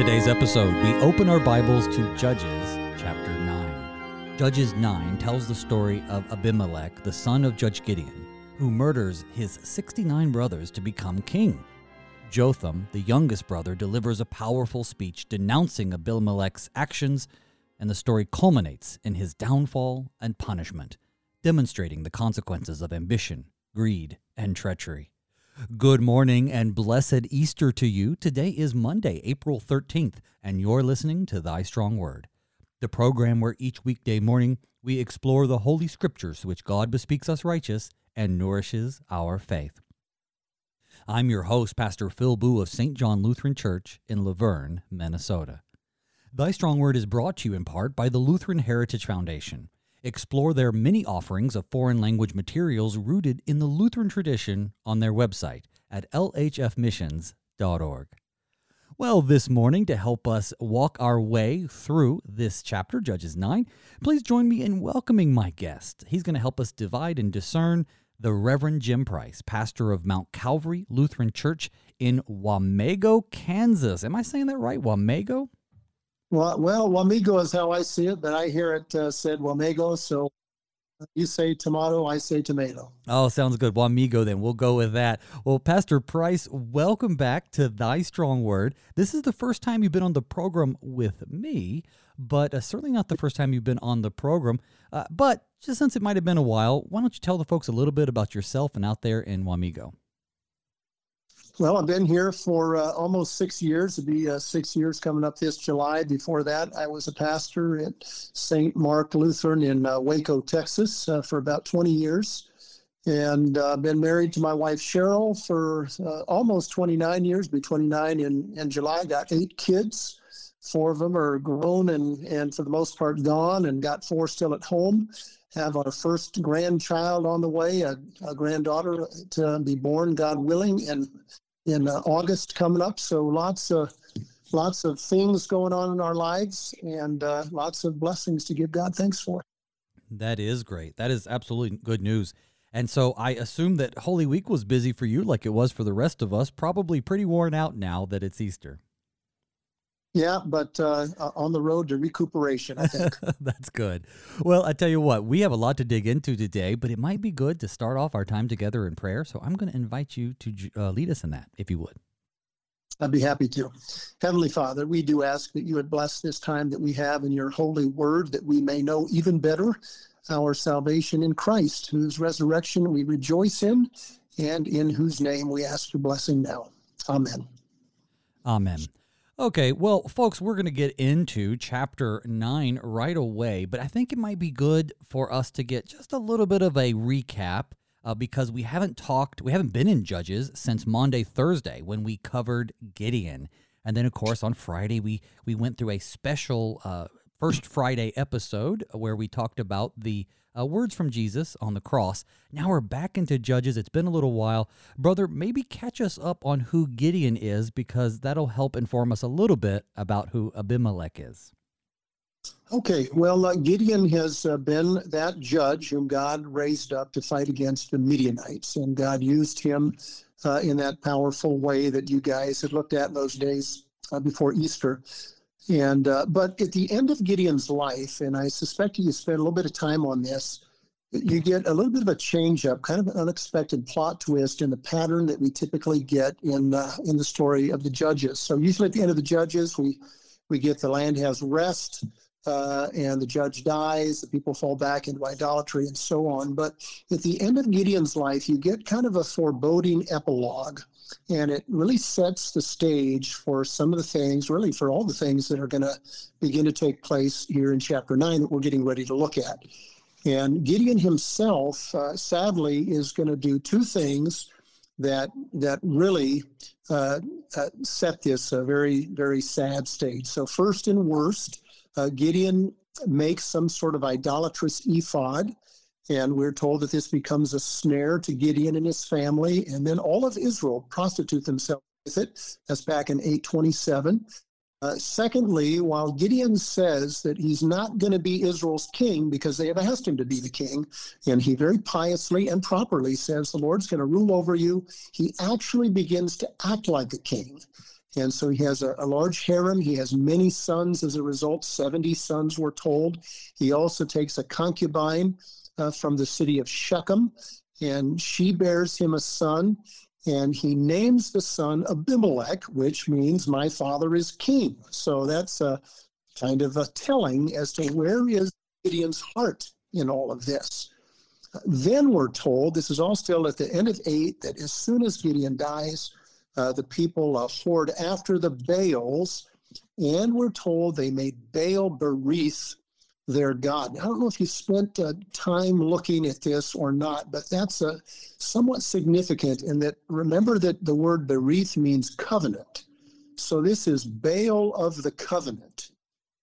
Today's episode, we open our Bibles to Judges chapter 9. Judges 9 tells the story of Abimelech, the son of Judge Gideon, who murders his 69 brothers to become king. Jotham, the youngest brother, delivers a powerful speech denouncing Abimelech's actions, and the story culminates in his downfall and punishment, demonstrating the consequences of ambition, greed, and treachery. Good morning and blessed Easter to you. Today is Monday, April 13th, and you're listening to Thy Strong Word, the program where each weekday morning we explore the Holy Scriptures, which God bespeaks us righteous and nourishes our faith. I'm your host, Pastor Phil Booe of St. John Lutheran Church in La Vergne, Minnesota. Thy Strong Word is brought to you in part by the Lutheran Heritage Foundation. Explore their many offerings of foreign language materials rooted in the Lutheran tradition on their website at lhfmissions.org. Well, this morning, to help us walk our way through this chapter, Judges 9, please join me in welcoming my guest. He's going to help us divide and discern the Reverend Jim Price, pastor of Mount Calvary Lutheran Church in Wamego, Kansas. Am I saying that right? Wamego? Well, well, Wamego is how I see it, but I hear it uh, said Wamigo. So you say tomato, I say tomato. Oh, sounds good. Wamigo, then we'll go with that. Well, Pastor Price, welcome back to Thy Strong Word. This is the first time you've been on the program with me, but uh, certainly not the first time you've been on the program. Uh, but just since it might have been a while, why don't you tell the folks a little bit about yourself and out there in Wamego? Well, I've been here for uh, almost six years. It'll be uh, six years coming up this July. Before that, I was a pastor at St. Mark Lutheran in uh, Waco, Texas, uh, for about 20 years. And I've uh, been married to my wife Cheryl for uh, almost 29 years, be 29 in, in July. Got eight kids. Four of them are grown and, and for the most part gone, and got four still at home have our first grandchild on the way, a, a, granddaughter to be born, God willing, and in uh, August coming up. So lots of lots of things going on in our lives, and uh, lots of blessings to give God thanks for. That is great. That is absolutely good news. And so I assume that Holy Week was busy for you, like it was for the rest of us. Probably pretty worn out now that it's Easter. Yeah, but uh, on the road to recuperation, I think. That's good. Well, I tell you what, we have a lot to dig into today, but it might be good to start off our time together in prayer. So I'm going to invite you to uh, lead us in that, if you would. I'd be happy to. Heavenly Father, we do ask that you would bless this time that we have in your holy word, that we may know even better our salvation in Christ, whose resurrection we rejoice in, and in whose name we ask your blessing now. Amen. Amen. Okay, well, folks, we're going to get into chapter 9 right away, but I think it might be good for us to get just a little bit of a recap uh, because we haven't talked, we haven't been in Judges since Monday, Thursday when we covered Gideon. And then, of course, on Friday, we, we went through a special uh, First Friday episode where we talked about the uh, words from Jesus on the cross. Now we're back into Judges. It's been a little while. Brother, maybe catch us up on who Gideon is because that'll help inform us a little bit about who Abimelech is. Okay, well, uh, Gideon has uh, been that judge whom God raised up to fight against the Midianites, and God used him uh, in that powerful way that you guys had looked at those days uh, before Easter. And uh, but at the end of Gideon's life, and I suspect you spent a little bit of time on this, you get a little bit of a change up, kind of an unexpected plot twist in the pattern that we typically get in uh, in the story of the judges. So usually at the end of the judges, we we get the land has rest. Uh, and the judge dies, the people fall back into idolatry and so on. But at the end of Gideon's life, you get kind of a foreboding epilogue and it really sets the stage for some of the things, really for all the things that are going to begin to take place here in chapter 9 that we're getting ready to look at. And Gideon himself, uh, sadly, is going to do two things that that really uh, uh, set this a very very sad stage. So first and worst, uh, Gideon makes some sort of idolatrous ephod and we're told that this becomes a snare to Gideon and his family. And then all of Israel prostitute themselves with it. That's back in 827. Uh, secondly, while Gideon says that he's not going to be Israel's king because they have asked him to be the king, and he very piously and properly says the Lord's going to rule over you, he actually begins to act like a king. And so he has a, a, large harem. He has many sons as a result. 70 sons were told. He also takes a concubine uh, from the city of Shechem, and she bears him a son. And he names the son Abimelech, which means my father is king. So that's a kind of a telling as to where is Gideon's heart in all of this. Then we're told, this is all still at the end of 8, that as soon as Gideon dies, uh, the people uh, whored after the Baals, and we're told they made Baal Berith their god. I don't know if you spent uh, time looking at this or not, but that's a somewhat significant in that remember that the word Berith means covenant. So this is Baal of the covenant.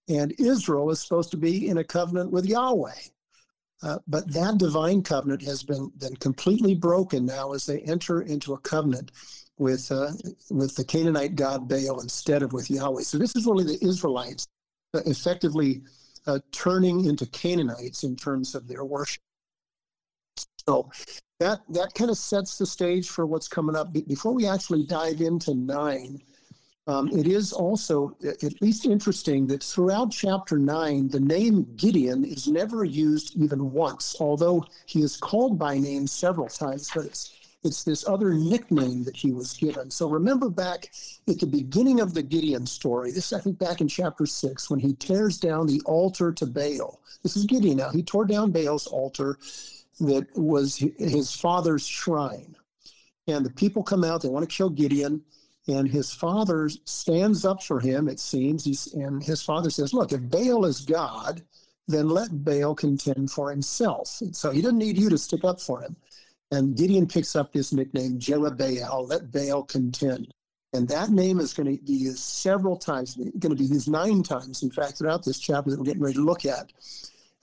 And Israel is supposed to be in a covenant with Yahweh. Uh, but that divine covenant has been, been completely broken now as they enter into a covenant with uh, with the Canaanite god Baal instead of with Yahweh. So this is really the Israelites effectively uh, turning into Canaanites in terms of their worship. So that that kind of sets the stage for what's coming up. Before we actually dive into nine, um, it is also at least interesting that throughout chapter 9, the name Gideon is never used even once, although he is called by name several times, but it's, it's this other nickname that he was given. So remember back at the beginning of the Gideon story, this I think back in chapter 6, when he tears down the altar to Baal. This is Gideon now. He tore down Baal's altar that was his father's shrine. And the people come out, they want to kill Gideon and his father stands up for him, it seems. He's, and his father says, Look, if Baal is God, then let Baal contend for himself. And so he doesn't need you to stick up for him. And Gideon picks up this nickname, Jerubbaal, let Baal contend. And that name is going to be used several times, going to be used nine times, in fact, throughout this chapter that we're getting ready to look at.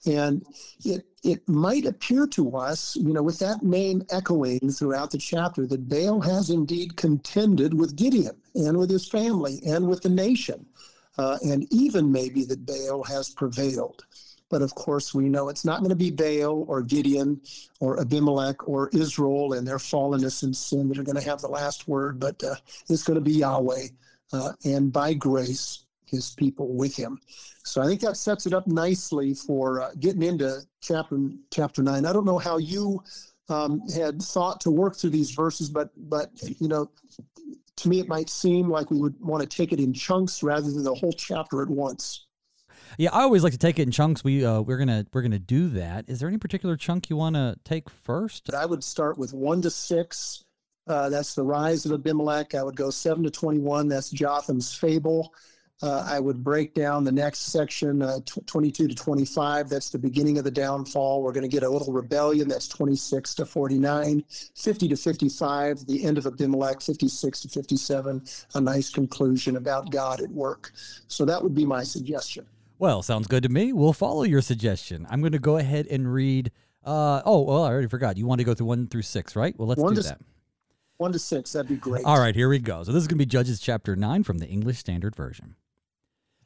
And it, it might appear to us, you know, with that name echoing throughout the chapter, that Baal has indeed contended with Gideon and with his family and with the nation, uh, and even maybe that Baal has prevailed. But of course, we know it's not going to be Baal or Gideon or Abimelech or Israel and their fallenness and sin that are going to have the last word, but uh, it's going to be Yahweh. Uh, and by grace, his people with him. So I think that sets it up nicely for uh, getting into chapter chapter nine. I don't know how you um, had thought to work through these verses, but but you know, to me it might seem like we would want to take it in chunks rather than the whole chapter at once. Yeah, I always like to take it in chunks. We uh, we're gonna we're gonna do that. Is there any particular chunk you want to take first? I would start with one to six. Uh, that's the rise of Abimelech. I would go seven to twenty-one. That's Jotham's fable. Uh, I would break down the next section, uh, t- 22 to 25. That's the beginning of the downfall. We're going to get a little rebellion. That's 26 to 49. 50 to 55, the end of Abimelech. 56 to 57, a nice conclusion about God at work. So that would be my suggestion. Well, sounds good to me. We'll follow your suggestion. I'm going to go ahead and read. Uh, oh, well, I already forgot. You want to go through one through six, right? Well, let's one do that. One to six, that'd be great. All right, here we go. So this is going to be Judges chapter 9 from the English Standard Version.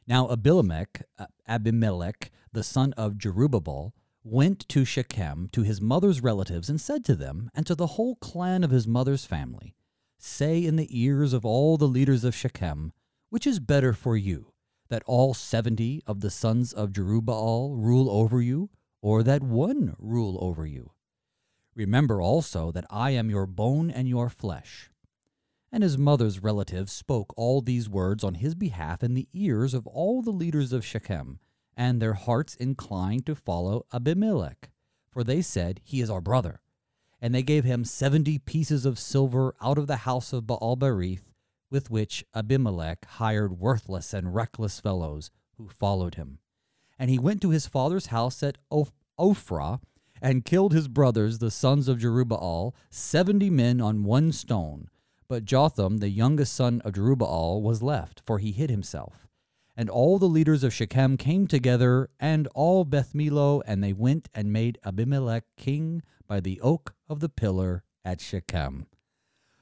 Now Abimelech, uh, Abimelech, the son of Jerubbaal, went to Shechem to his mother's relatives and said to them and to the whole clan of his mother's family, Say in the ears of all the leaders of Shechem, which is better for you, that all seventy of the sons of Jerubbaal rule over you, or that one rule over you? Remember also that I am your bone and your flesh. And his mother's relatives spoke all these words on his behalf in the ears of all the leaders of Shechem, and their hearts inclined to follow Abimelech, for they said, He is our brother. And they gave him seventy pieces of silver out of the house of Baal Berith, with which Abimelech hired worthless and reckless fellows who followed him. And he went to his father's house at Ophrah, and killed his brothers, the sons of Jerubbaal, seventy men on one stone but Jotham, the youngest son of Jerubbaal, was left, for he hid himself. And all the leaders of Shechem came together, and all Beth Millo, and they went and made Abimelech king by the oak of the pillar at Shechem.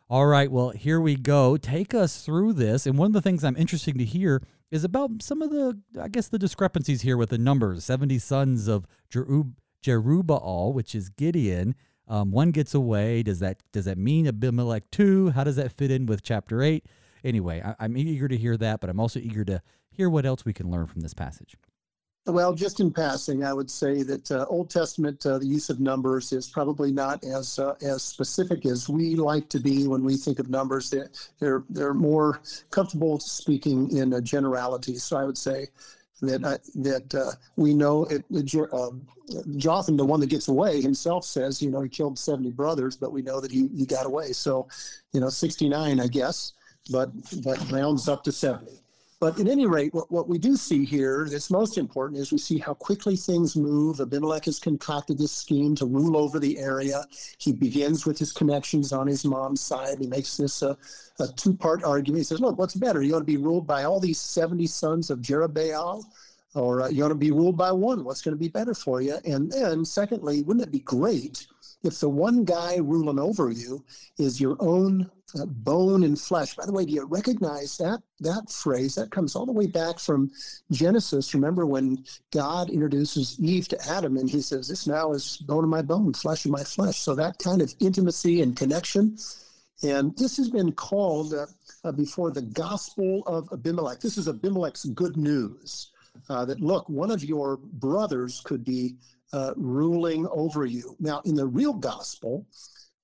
All right, well, here we go. Take us through this. And one of the things I'm interested to hear is about some of the, I guess, the discrepancies here with the numbers 70 sons of Jerub- Jerubbaal, which is Gideon, um, one gets away. Does that does that mean Abimelech too? How does that fit in with chapter eight? anyway, I, I'm eager to hear that, but I'm also eager to hear what else we can learn from this passage. Well, just in passing, I would say that uh, Old Testament, uh, the use of numbers is probably not as uh, as specific as we like to be when we think of numbers. They're they're, they're more comfortable speaking in a generality. So I would say that uh, that uh, we know it, um, Jotham, the one that gets away, himself says, you know, he killed seventy brothers, but we know that he he got away. So, you know, sixty nine, I guess, but but rounds up to seventy. But at any rate, what, what we do see here that's most important is we see how quickly things move. Abimelech has concocted this scheme to rule over the area. He begins with his connections on his mom's side. He makes this a, a two part argument. He says, Look, what's better? You want to be ruled by all these 70 sons of Jerubbaal? Or uh, you want to be ruled by one? What's going to be better for you? And then, secondly, wouldn't it be great if the one guy ruling over you is your own uh, bone and flesh. By the way, do you recognize that that phrase? That comes all the way back from Genesis. Remember when God introduces Eve to Adam, and He says, "This now is bone of my bone, flesh of my flesh." So that kind of intimacy and connection, and this has been called uh, uh, before the gospel of Abimelech. This is Abimelech's good news. Uh, that look, one of your brothers could be uh, ruling over you. Now, in the real gospel,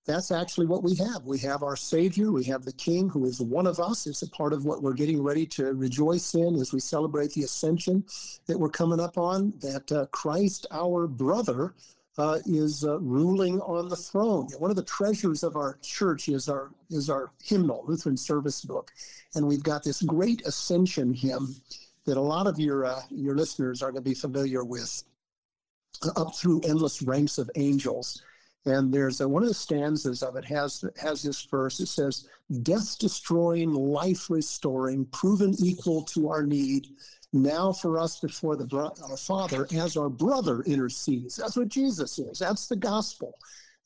that's actually what we have. We have our Savior, we have the King who is one of us. It's a part of what we're getting ready to rejoice in as we celebrate the ascension that we're coming up on, that uh, Christ, our brother, uh, is uh, ruling on the throne. One of the treasures of our church is our is our hymnal, Lutheran service book, and we've got this great ascension hymn that a lot of your uh, your listeners are going to be familiar with. Up through endless ranks of angels and there's a, one of the stanzas of it has has this verse. It says, "Death destroying, life restoring, proven equal to our need. Now for us before the our Father, as our brother intercedes." That's what Jesus is. That's the gospel.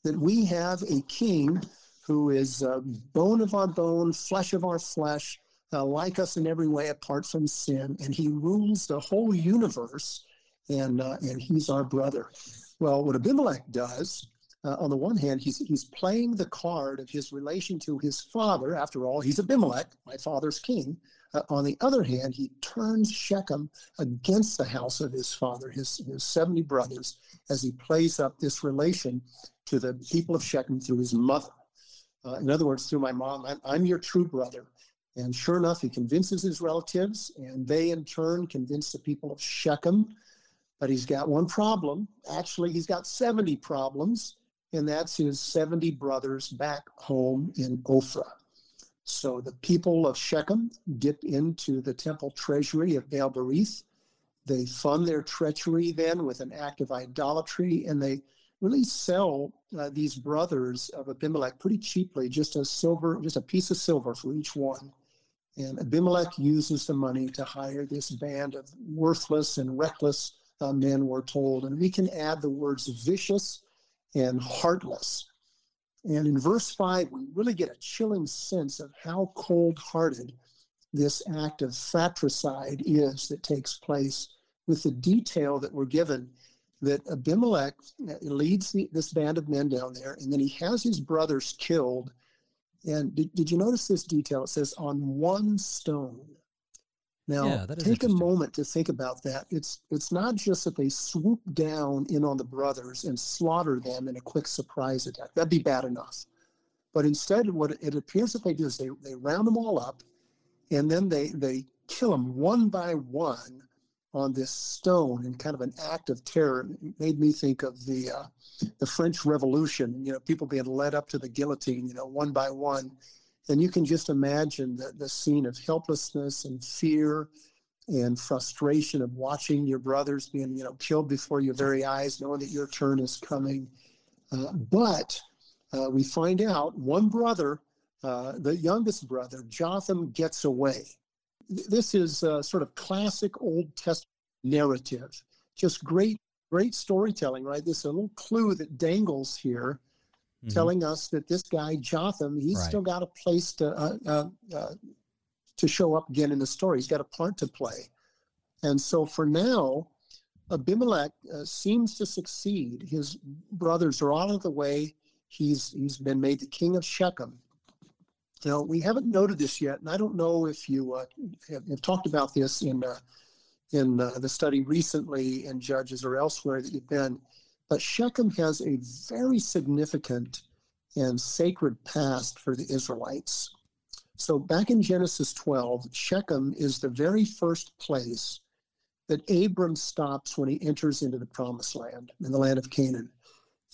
That we have a King who is uh, bone of our bone, flesh of our flesh, uh, like us in every way apart from sin, and He rules the whole universe, and uh, and He's our brother. Well, what Abimelech does uh, on the one hand, he's he's playing the card of his relation to his father. After all, he's Abimelech, my father's king. Uh, on the other hand, he turns Shechem against the house of his father, his, his 70 brothers, as he plays up this relation to the people of Shechem through his mother. Uh, in other words, through my mom, I'm, I'm your true brother. And sure enough, he convinces his relatives, and they in turn convince the people of Shechem. But he's got one problem. Actually, he's got 70 problems and that's his 70 brothers back home in Ophrah. So the people of Shechem dip into the temple treasury of Baal Berith. They fund their treachery then with an act of idolatry, and they really sell uh, these brothers of Abimelech pretty cheaply, just a silver, just a piece of silver for each one. And Abimelech uses the money to hire this band of worthless and reckless uh, men, we're told. And we can add the words vicious and heartless. And in verse 5, we really get a chilling sense of how cold hearted this act of fratricide is that takes place with the detail that we're given that Abimelech uh, leads the, this band of men down there, and then he has his brothers killed. And did, did you notice this detail? It says, on one stone. Now, yeah, take a moment to think about that. It's it's not just that they swoop down in on the brothers and slaughter them in a quick surprise attack. That'd be bad enough. But instead, what it appears that they do is they, they round them all up, and then they they kill them one by one on this stone in kind of an act of terror. It made me think of the uh, the French Revolution. You know, people being led up to the guillotine. You know, one by one and you can just imagine the, the scene of helplessness and fear and frustration of watching your brothers being you know killed before your very eyes knowing that your turn is coming. Uh, but uh, we find out one brother uh, the youngest brother jotham gets away. This is sort of classic old testament narrative. Just great great storytelling right? This is a little clue that dangles here mm-hmm. telling us that this guy Jotham, he's right. still got a place to uh, uh, uh, to show up again in the story. He's got a part to play, and so for now, Abimelech uh, seems to succeed. His brothers are out of the way. He's he's been made the king of Shechem, Now, we haven't noted this yet, and I don't know if you uh, have, have, talked about this in uh, in uh, the study recently in Judges or elsewhere that you've been, but Shechem has a very significant and sacred past for the Israelites. So, back in Genesis 12, Shechem is the very first place that Abram stops when he enters into the promised land, in the land of Canaan.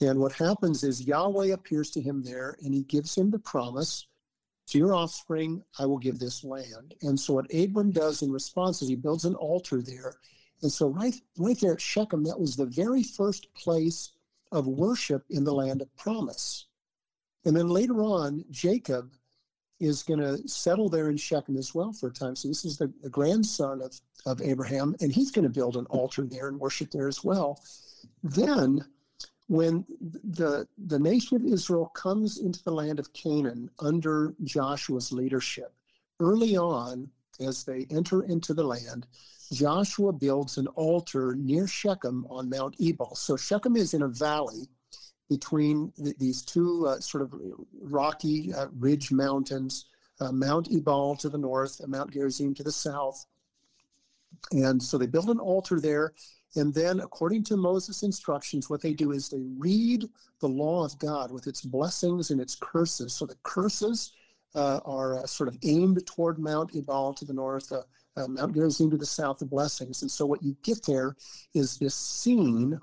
And what happens is Yahweh appears to him there and he gives him the promise to your offspring, I will give this land. And so what Abram does in response is he builds an altar there. And so right, right there at Shechem, that was the very first place of worship in the land of promise. And then later on, Jacob is going to settle there in Shechem as well for a time. So this is the, the grandson of, of Abraham, and he's going to build an altar there and worship there as well. Then when the the nation of Israel comes into the land of Canaan under Joshua's leadership, early on as they enter into the land, Joshua builds an altar near Shechem on Mount Ebal. So Shechem is in a valley between the, these two uh, sort of rocky uh, ridge mountains, uh, Mount Ebal to the north and Mount Gerizim to the south. And so they build an altar there and then, according to Moses' instructions, what they do is they read the law of God with its blessings and its curses. So the curses uh, are uh, sort of aimed toward Mount Ebal to the north, uh Mount Gerizim to the south, the blessings. And so what you get there is this scene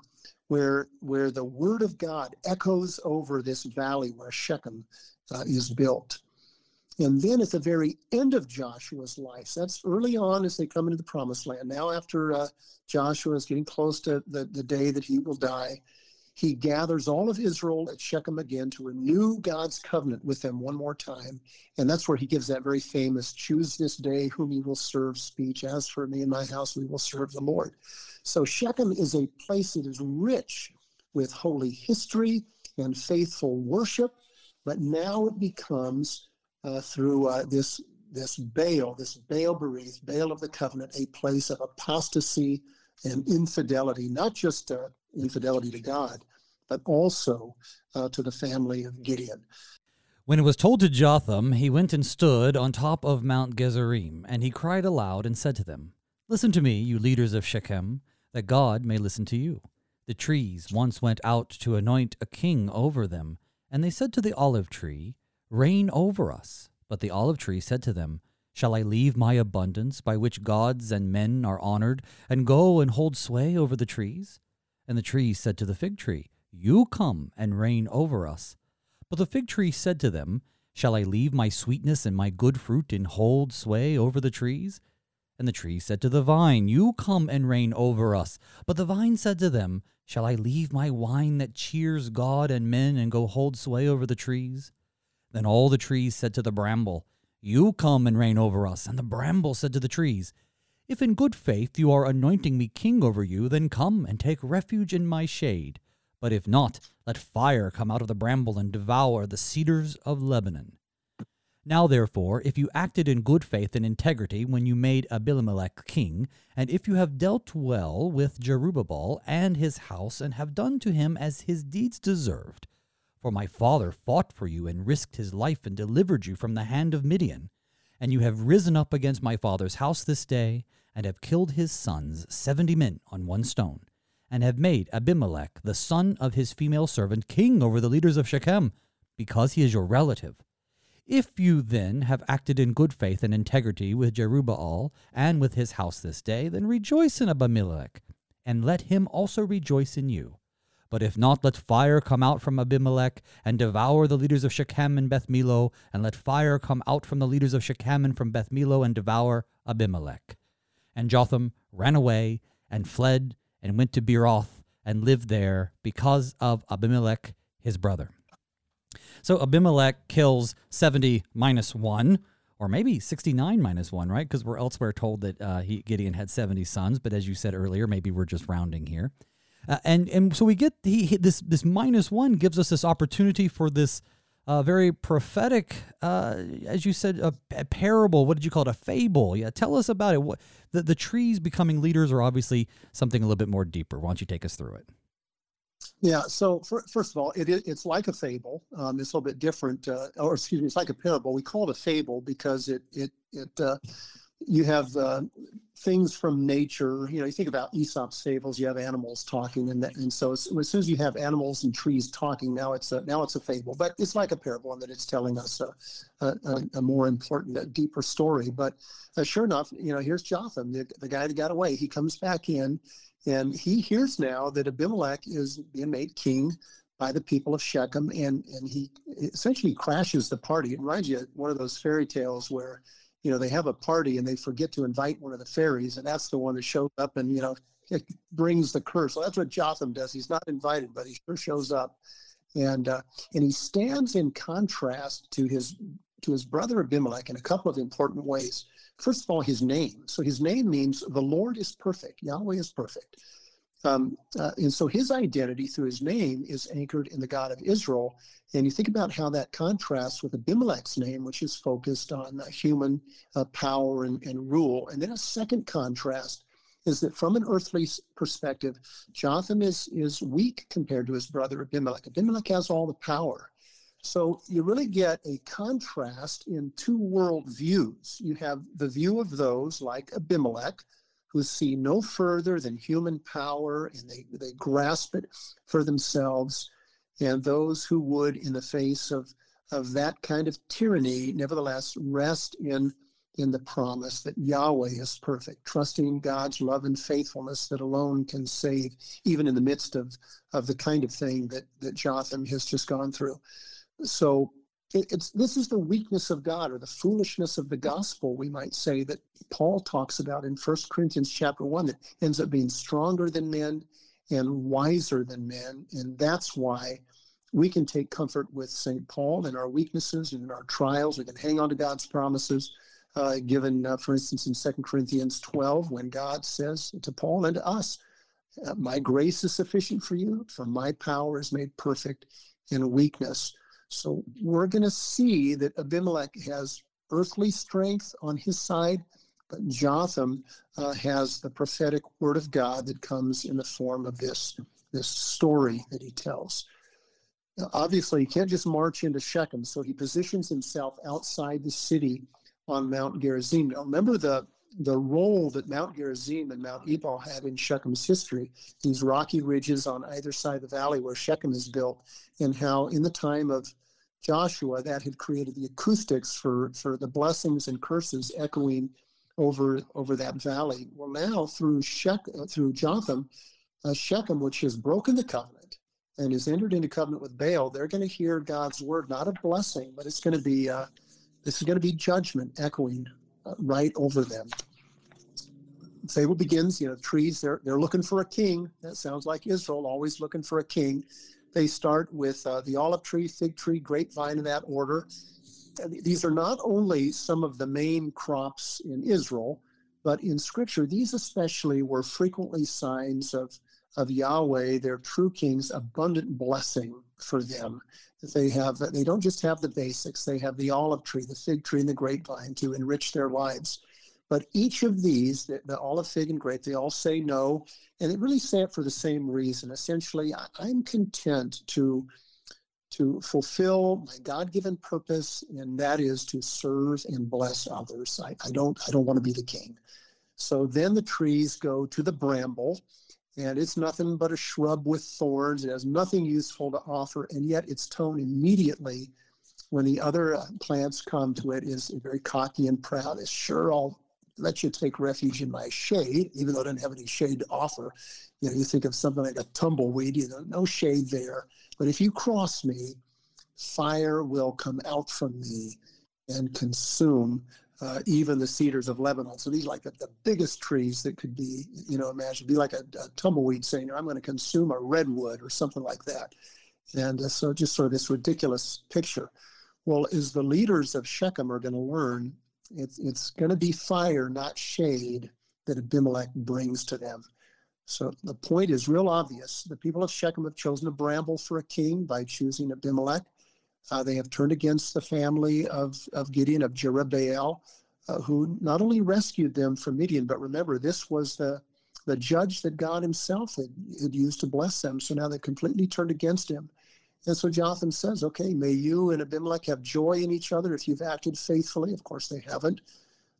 where where the word of God echoes over this valley where Shechem uh, is built. And then at the very end of Joshua's life, that's early on as they come into the promised land. Now, after uh, Joshua is getting close to the, the day that he will die, he gathers all of Israel at Shechem again to renew God's covenant with them one more time. And that's where he gives that very famous choose this day whom you will serve speech. As for me and my house, we will serve the Lord. So Shechem is a place that is rich with holy history and faithful worship, but now it becomes uh, through uh, this this Baal, this Baal Berith, Baal of the covenant, a place of apostasy and infidelity, not just uh, infidelity to God, but also uh, to the family of Gideon. When it was told to Jotham, he went and stood on top of Mount Gerizim, and he cried aloud and said to them, Listen to me, you leaders of Shechem, that God may listen to you. The trees once went out to anoint a king over them, and they said to the olive tree, Reign over us. But the olive tree said to them, Shall I leave my abundance by which gods and men are honored, and go and hold sway over the trees? And the tree said to the fig tree, You come and reign over us. But the fig tree said to them, Shall I leave my sweetness and my good fruit and hold sway over the trees? And the tree said to the vine, You come and reign over us. But the vine said to them, Shall I leave my wine that cheers God and men and go hold sway over the trees? Then all the trees said to the bramble, You come and reign over us. And the bramble said to the trees, If in good faith you are anointing me king over you, then come and take refuge in my shade. But if not, let fire come out of the bramble and devour the cedars of Lebanon. Now, therefore, if you acted in good faith and integrity when you made Abimelech king, and if you have dealt well with Jerubbaal and his house, and have done to him as his deeds deserved, for my father fought for you and risked his life and delivered you from the hand of Midian. And you have risen up against my father's house this day, and have killed his sons, seventy men on one stone, and have made Abimelech, the son of his female servant, king over the leaders of Shechem, because he is your relative. If you then have acted in good faith and integrity with Jerubbaal and with his house this day, then rejoice in Abimelech, and let him also rejoice in you. But if not, let fire come out from Abimelech and devour the leaders of Shechem and Beth Millo, and let fire come out from the leaders of Shechem and from Beth Millo and devour Abimelech. And Jotham ran away and fled and went to Beeroth and lived there because of Abimelech, his brother. So Abimelech kills 70 minus 1, or maybe 69 minus 1, right? Because we're elsewhere told that uh, he, Gideon had 70 sons, but as you said earlier, maybe we're just rounding here. Uh, and and so we get this this minus one gives us this opportunity for this uh, very prophetic, uh, as you said, a, a, parable. What did you call it? A fable. Yeah, tell us about it. What the the trees becoming leaders are obviously something a little bit more deeper. Why don't you take us through it? Yeah. So for, first of all, it, it's like a fable. Um, it's a little bit different, uh, or excuse me, it's like a parable. We call it a fable because it it it uh, you have uh, things from nature. You know, you think about Aesop's fables. You have animals talking, and that, and so as, as, soon as you have animals and trees talking, now it's a now it's a fable. But it's like a parable in that it's telling us a, a, a more important, a deeper story. But uh, sure enough, you know, here's Jotham, the, the guy that got away. He comes back in, and he hears now that Abimelech is being made king by the people of Shechem, and and he essentially crashes the party. It reminds you of one of those fairy tales where you know, they have a party and they forget to invite one of the fairies, and that's the one that shows up and, you know, it brings the curse. So that's what Jotham does. He's not invited, but he sure shows up. And uh, and he stands in contrast to his to his brother Abimelech in a couple of important ways. First of all, his name. So his name means the Lord is perfect. Yahweh is perfect. Um, uh, and so his identity through his name is anchored in the God of Israel. And you think about how that contrasts with Abimelech's name, which is focused on uh, human uh, power and, and rule. And then a second contrast is that from an earthly perspective, Jotham is, is weak compared to his brother Abimelech. Abimelech has all the power. So you really get a contrast in two world views. You have the view of those like Abimelech, who see no further than human power and they, they grasp it for themselves, and those who would, in the face of, of that kind of tyranny, nevertheless rest in, in the promise that Yahweh is perfect, trusting God's love and faithfulness that alone can save, even in the midst of, of the kind of thing that, that Jotham has just gone through. So it's this is the weakness of God or the foolishness of the gospel, we might say, that Paul talks about in First Corinthians chapter one, that ends up being stronger than men and wiser than men. And that's why we can take comfort with St. Paul in our weaknesses and in our trials. We can hang on to God's promises. Uh, given, uh, for instance, in Second Corinthians 12, when God says to Paul and to us, My grace is sufficient for you, for my power is made perfect in weakness. So we're going to see that Abimelech has earthly strength on his side, but Jotham uh, has the prophetic word of God that comes in the form of this, this story that he tells. Now, obviously, he can't just march into Shechem, so he positions himself outside the city on Mount Gerizim. Now, remember the the role that Mount Gerizim and Mount Ebal had in Shechem's history, these rocky ridges on either side of the valley where Shechem is built, and how in the time of Joshua, that had created the acoustics for, for the blessings and curses echoing over over that valley. Well, now through Shech, through Jotham, uh, Shechem, which has broken the covenant and has entered into covenant with Baal, they're going to hear God's word, not a blessing, but it's going to be uh, this is going to be judgment echoing uh, right over them. Fable begins. You know, trees they're they're looking for a king. That sounds like Israel, always looking for a king. They start with uh, the olive tree, fig tree, grapevine in that order. These are not only some of the main crops in Israel, but in Scripture, these especially were frequently signs of, of Yahweh, their true king's abundant blessing for them. That they have, they don't just have the basics; they have the olive tree, the fig tree, and the grapevine to enrich their lives. But each of these, the, the olive, fig, and grape, they all say no, and they really say it for the same reason. Essentially, I, I'm content to to fulfill my God-given purpose, and that is to serve and bless others. I, I don't I don't want to be the king. So then the trees go to the bramble, and it's nothing but a shrub with thorns. It has nothing useful to offer, and yet its tone immediately, when the other uh, plants come to it, is very cocky and proud. It's sure I'll let you take refuge in my shade, even though I don't have any shade to offer. You know, you think of something like a tumbleweed, you know, no shade there. But if you cross me, fire will come out from me and consume uh, even the cedars of Lebanon. So these are like the, the biggest trees that could be, you know, imagine, be like a, a tumbleweed saying, I'm going to consume a redwood or something like that. And uh, so just sort of this ridiculous picture. Well, as the leaders of Shechem are going to learn it's, it's going to be fire, not shade, that Abimelech brings to them. So the point is real obvious. The people of Shechem have chosen a bramble for a king by choosing Abimelech. Uh, they have turned against the family of, of Gideon, of Jerubbaal, uh, who not only rescued them from Midian, but remember, this was the, the judge that God himself had, had used to bless them. So now they completely turned against him. And so Jotham says, okay, may you and Abimelech have joy in each other if you've acted faithfully. Of course, they haven't.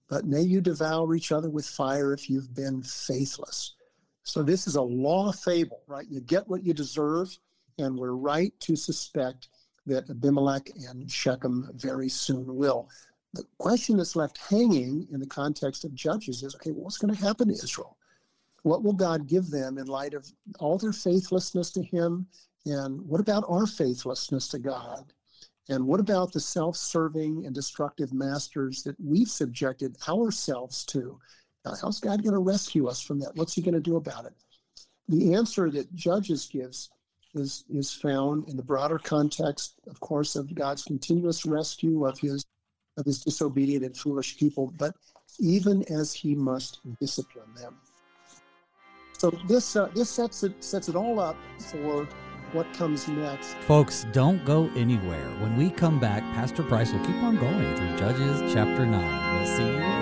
But may you devour each other with fire if you've been faithless. So this is a law fable, right? You get what you deserve, and we're right to suspect that Abimelech and Shechem very soon will. The question that's left hanging in the context of Judges is okay, what's going to happen to Israel? What will God give them in light of all their faithlessness to Him? And what about our faithlessness to God? And what about the self serving and destructive masters that we've subjected ourselves to? Now, how's God going to rescue us from that? What's He going to do about it? The answer that Judges gives is, is found in the broader context, of course, of God's continuous rescue of His of His disobedient and foolish people, but even as He must discipline them. So this uh, this sets it sets it all up for what comes next. Folks, don't go anywhere. When we come back, Pastor Price will keep on going through Judges chapter 9. We'll see you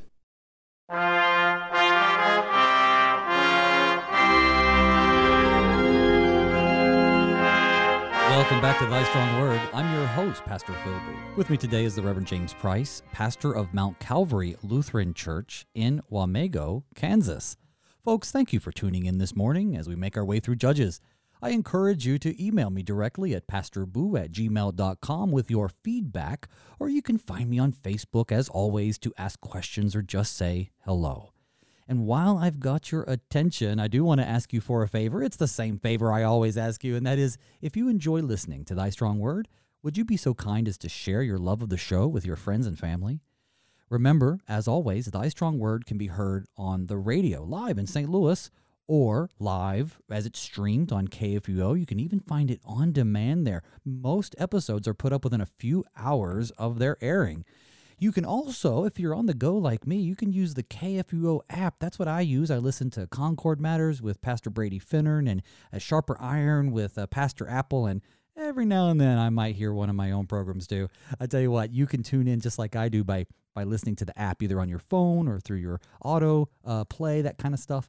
Welcome back to Thy Strong Word. I'm your host, Pastor Phil Philby. With me today is the Reverend James Price, pastor of Mount Calvary Lutheran Church in Wamego, Kansas. Folks, thank you for tuning in this morning as we make our way through Judges. I encourage you to email me directly at pastorboo at gmail.com with your feedback, or you can find me on Facebook as always to ask questions or just say hello. And while I've got your attention, I do want to ask you for a favor. It's the same favor I always ask you, and that is if you enjoy listening to Thy Strong Word, would you be so kind as to share your love of the show with your friends and family? Remember, as always, Thy Strong Word can be heard on the radio live in St. Louis or live as it's streamed on KFUO. You can even find it on demand there. Most episodes are put up within a few hours of their airing. You can also, if you're on the go like me, you can use the KFUO app. That's what I use. I listen to Concord Matters with Pastor Brady Finnern and a Sharper Iron with uh, Pastor Apple. And every now and then I might hear one of my own programs too. I tell you what, you can tune in just like I do by by listening to the app either on your phone or through your auto uh, play, that kind of stuff.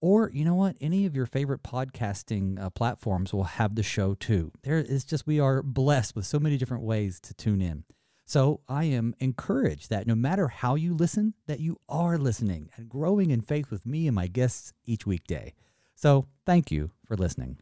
Or, you know what? Any of your favorite podcasting uh, platforms will have the show too. There is just, we are blessed with so many different ways to tune in. So I am encouraged that no matter how you listen, that you are listening and growing in faith with me and my guests each weekday. So thank you for listening.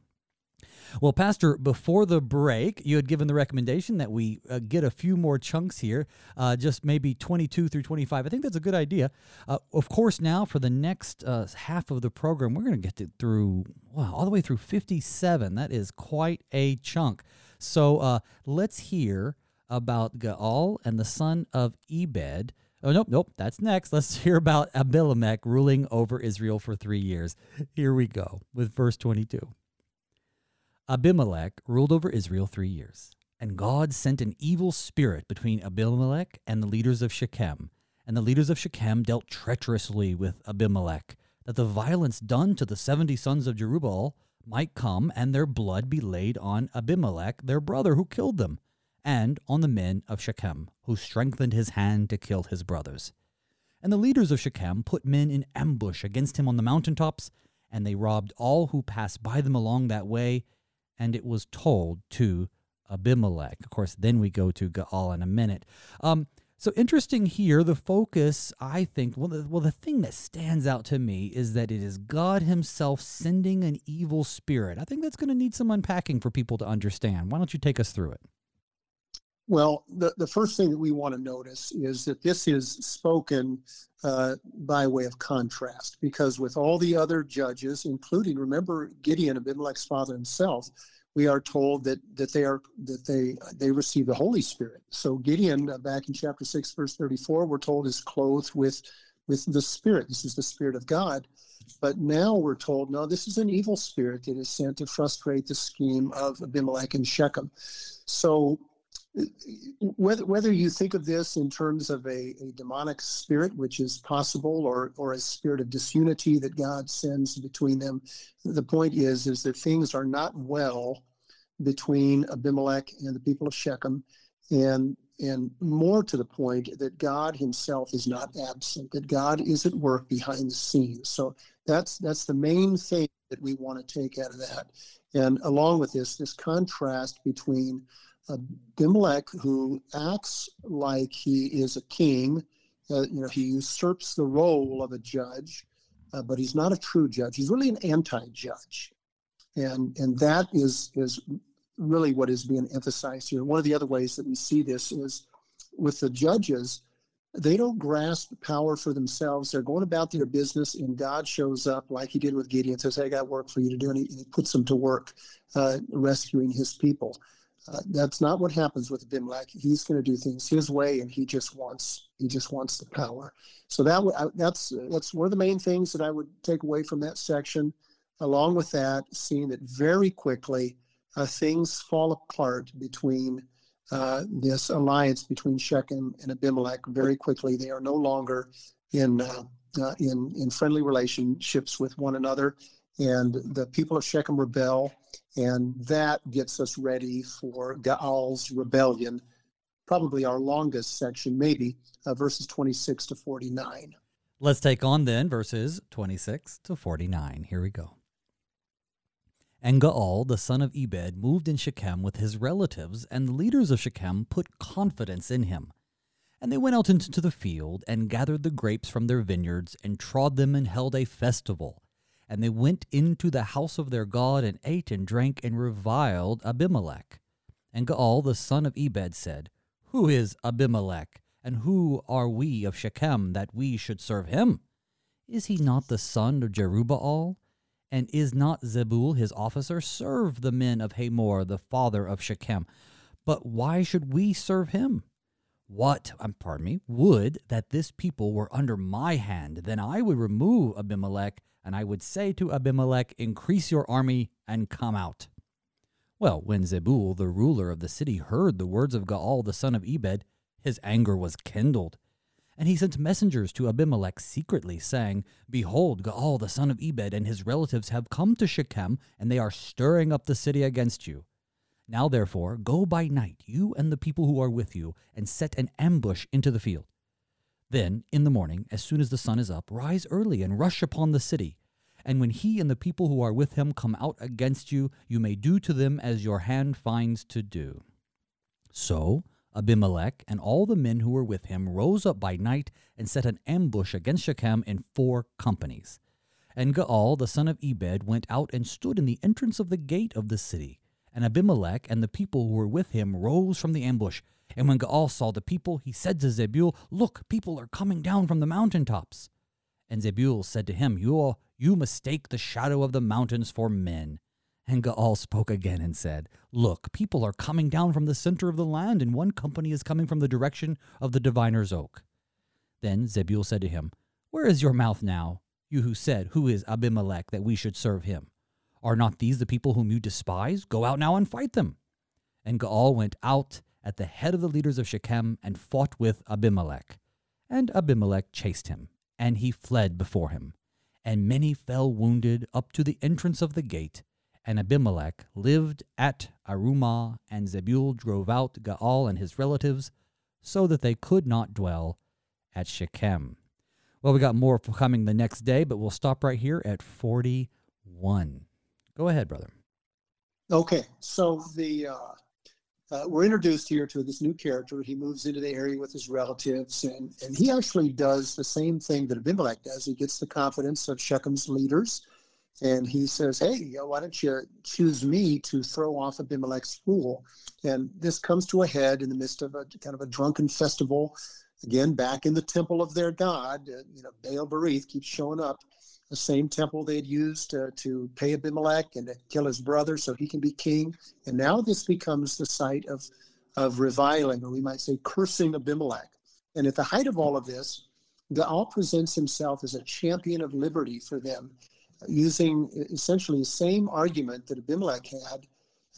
Well, Pastor, before the break, you had given the recommendation that we uh, get a few more chunks here, uh, just maybe 22 through 25. I think that's a good idea. Uh, of course, now for the next uh, half of the program, we're going to get through, wow, all the way through 57. That is quite a chunk. So uh, let's hear about Gaal and the son of Ebed. Oh, nope, nope, that's next. Let's hear about Abimelech ruling over Israel for three years. Here we go with verse 22. Abimelech ruled over Israel three years, and God sent an evil spirit between Abimelech and the leaders of Shechem. And the leaders of Shechem dealt treacherously with Abimelech, that the violence done to the seventy sons of Jerubbaal might come and their blood be laid on Abimelech, their brother, who killed them and on the men of Shechem, who strengthened his hand to kill his brothers. And the leaders of Shechem put men in ambush against him on the mountain tops, and they robbed all who passed by them along that way, and it was told to Abimelech. Of course, then we go to Gaal in a minute. Um, so interesting here, the focus, I think, well the, well, the thing that stands out to me is that it is God Himself sending an evil spirit. I think that's going to need some unpacking for people to understand. Why don't you take us through it? Well, the, the first thing that we want to notice is that this is spoken uh, by way of contrast, because with all the other judges, including, remember, Gideon, Abimelech's father himself, we are told that that they are that they they receive the Holy Spirit. So Gideon, uh, back in chapter six, verse thirty-four, we're told is clothed with with the Spirit. This is the Spirit of God. But now we're told, no, this is an evil spirit that is sent to frustrate the scheme of Abimelech and Shechem. So whether whether you think of this in terms of a, a demonic spirit, which is possible, or or a spirit of disunity that God sends between them, the point is is that things are not well between Abimelech and the people of Shechem, and and more to the point that God Himself is not absent, that God is at work behind the scenes. So that's that's the main thing that we want to take out of that. And along with this, this contrast between Abimelech, who acts like he is a king, uh, you know, he usurps the role of a judge, uh, but he's not a true judge. He's really an anti-judge, and and that is is really what is being emphasized here. One of the other ways that we see this is with the judges. They don't grasp power for themselves. They're going about their business, and God shows up like He did with Gideon. Says, "Hey, I got work for you to do," and He, he puts them to work, uh, rescuing His people. Uh, that's not what happens with Abimelech. He's going to do things his way, and he just wants he just wants the power. So that that's that's one of the main things that I would take away from that section. Along with that, seeing that very quickly uh, things fall apart between uh, this alliance between Shechem and Abimelech. Very quickly, they are no longer in uh, uh, in in friendly relationships with one another and the people of Shechem rebel, and that gets us ready for Gaal's rebellion, probably our longest section, maybe uh, verses 26 to 49. Let's take on then verses 26 to 49. Here we go. And Gaal, the son of Ebed, moved in Shechem with his relatives, and the leaders of Shechem put confidence in him. And they went out into the field and gathered the grapes from their vineyards and trod them and held a festival and they went into the house of their God and ate and drank and reviled Abimelech. And Gaal the son of Ebed said, Who is Abimelech, and who are we of Shechem that we should serve him? Is he not the son of Jerubbaal? And is not Zebul his officer? Serve the men of Hamor, the father of Shechem. But why should we serve him? What, um, pardon me, would that this people were under my hand, then I would remove Abimelech and I would say to Abimelech, Increase your army and come out. Well, when Zebul, the ruler of the city, heard the words of Gaal the son of Ebed, his anger was kindled. And he sent messengers to Abimelech secretly, saying, Behold, Gaal the son of Ebed and his relatives have come to Shechem, and they are stirring up the city against you. Now therefore, go by night, you and the people who are with you, and set an ambush into the field. Then, in the morning, as soon as the sun is up, rise early and rush upon the city. And when he and the people who are with him come out against you, you may do to them as your hand finds to do. So Abimelech and all the men who were with him rose up by night and set an ambush against Shechem in four companies. And Gaal the son of Ebed went out and stood in the entrance of the gate of the city. And Abimelech and the people who were with him rose from the ambush and when Gaal saw the people, he said to Zebul, Look, people are coming down from the mountain tops. And Zebul said to him, You, you mistake the shadow of the mountains for men. And Gaal spoke again and said, Look, people are coming down from the center of the land, and one company is coming from the direction of the diviner's oak. Then Zebul said to him, Where is your mouth now, you who said, Who is Abimelech, that we should serve him? Are not these the people whom you despise? Go out now and fight them. And Gaal went out at the head of the leaders of Shechem and fought with Abimelech. And Abimelech chased him, and he fled before him. And many fell wounded up to the entrance of the gate. And Abimelech lived at Arumah, and Zebul drove out Gaal and his relatives, so that they could not dwell at Shechem. Well, we got more coming the next day, but we'll stop right here at 41. Go ahead, brother. Okay, so the uh, uh, we're introduced here to this new character. He moves into the area with his relatives, and, and he actually does the same thing that Abimelech does. He gets the confidence of Shechem's leaders, and he says, "Hey, why don't you choose me to throw off Abimelech's rule? And this comes to a head in the midst of a kind of a drunken festival. Again, back in the temple of their god, uh, you know, Baal Berith keeps showing up. The same temple they had used uh, to pay Abimelech and to kill his brother so he can be king. And now this becomes the site of, of reviling, or we might say cursing Abimelech. And at the height of all of this, Gaal presents himself as a champion of liberty for them using essentially the same argument that Abimelech had.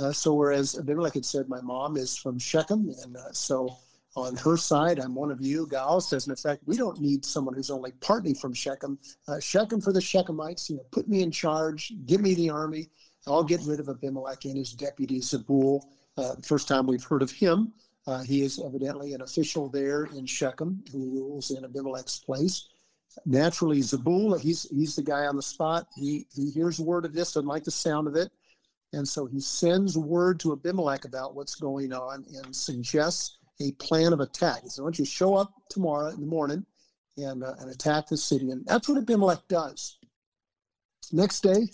Uh, so whereas Abimelech had said, "My mom is from Shechem," and uh, so on her side, I'm one of you. Gaal says, in effect, we don't need someone who's only partly from Shechem. Uh, Shechem for the Shechemites, you know, put me in charge, give me the army. I'll get rid of Abimelech and his deputy Zebul. Uh, first time we've heard of him. Uh, he is evidently an official there in Shechem who rules in Abimelech's place naturally Zebul, he's he's the guy on the spot. He he hears word of this, doesn't like the sound of it, and so he sends word to Abimelech about what's going on and suggests a plan of attack. He says, "Why don't you show up tomorrow in the morning and uh, and attack the city?" And that's what Abimelech does. Next day,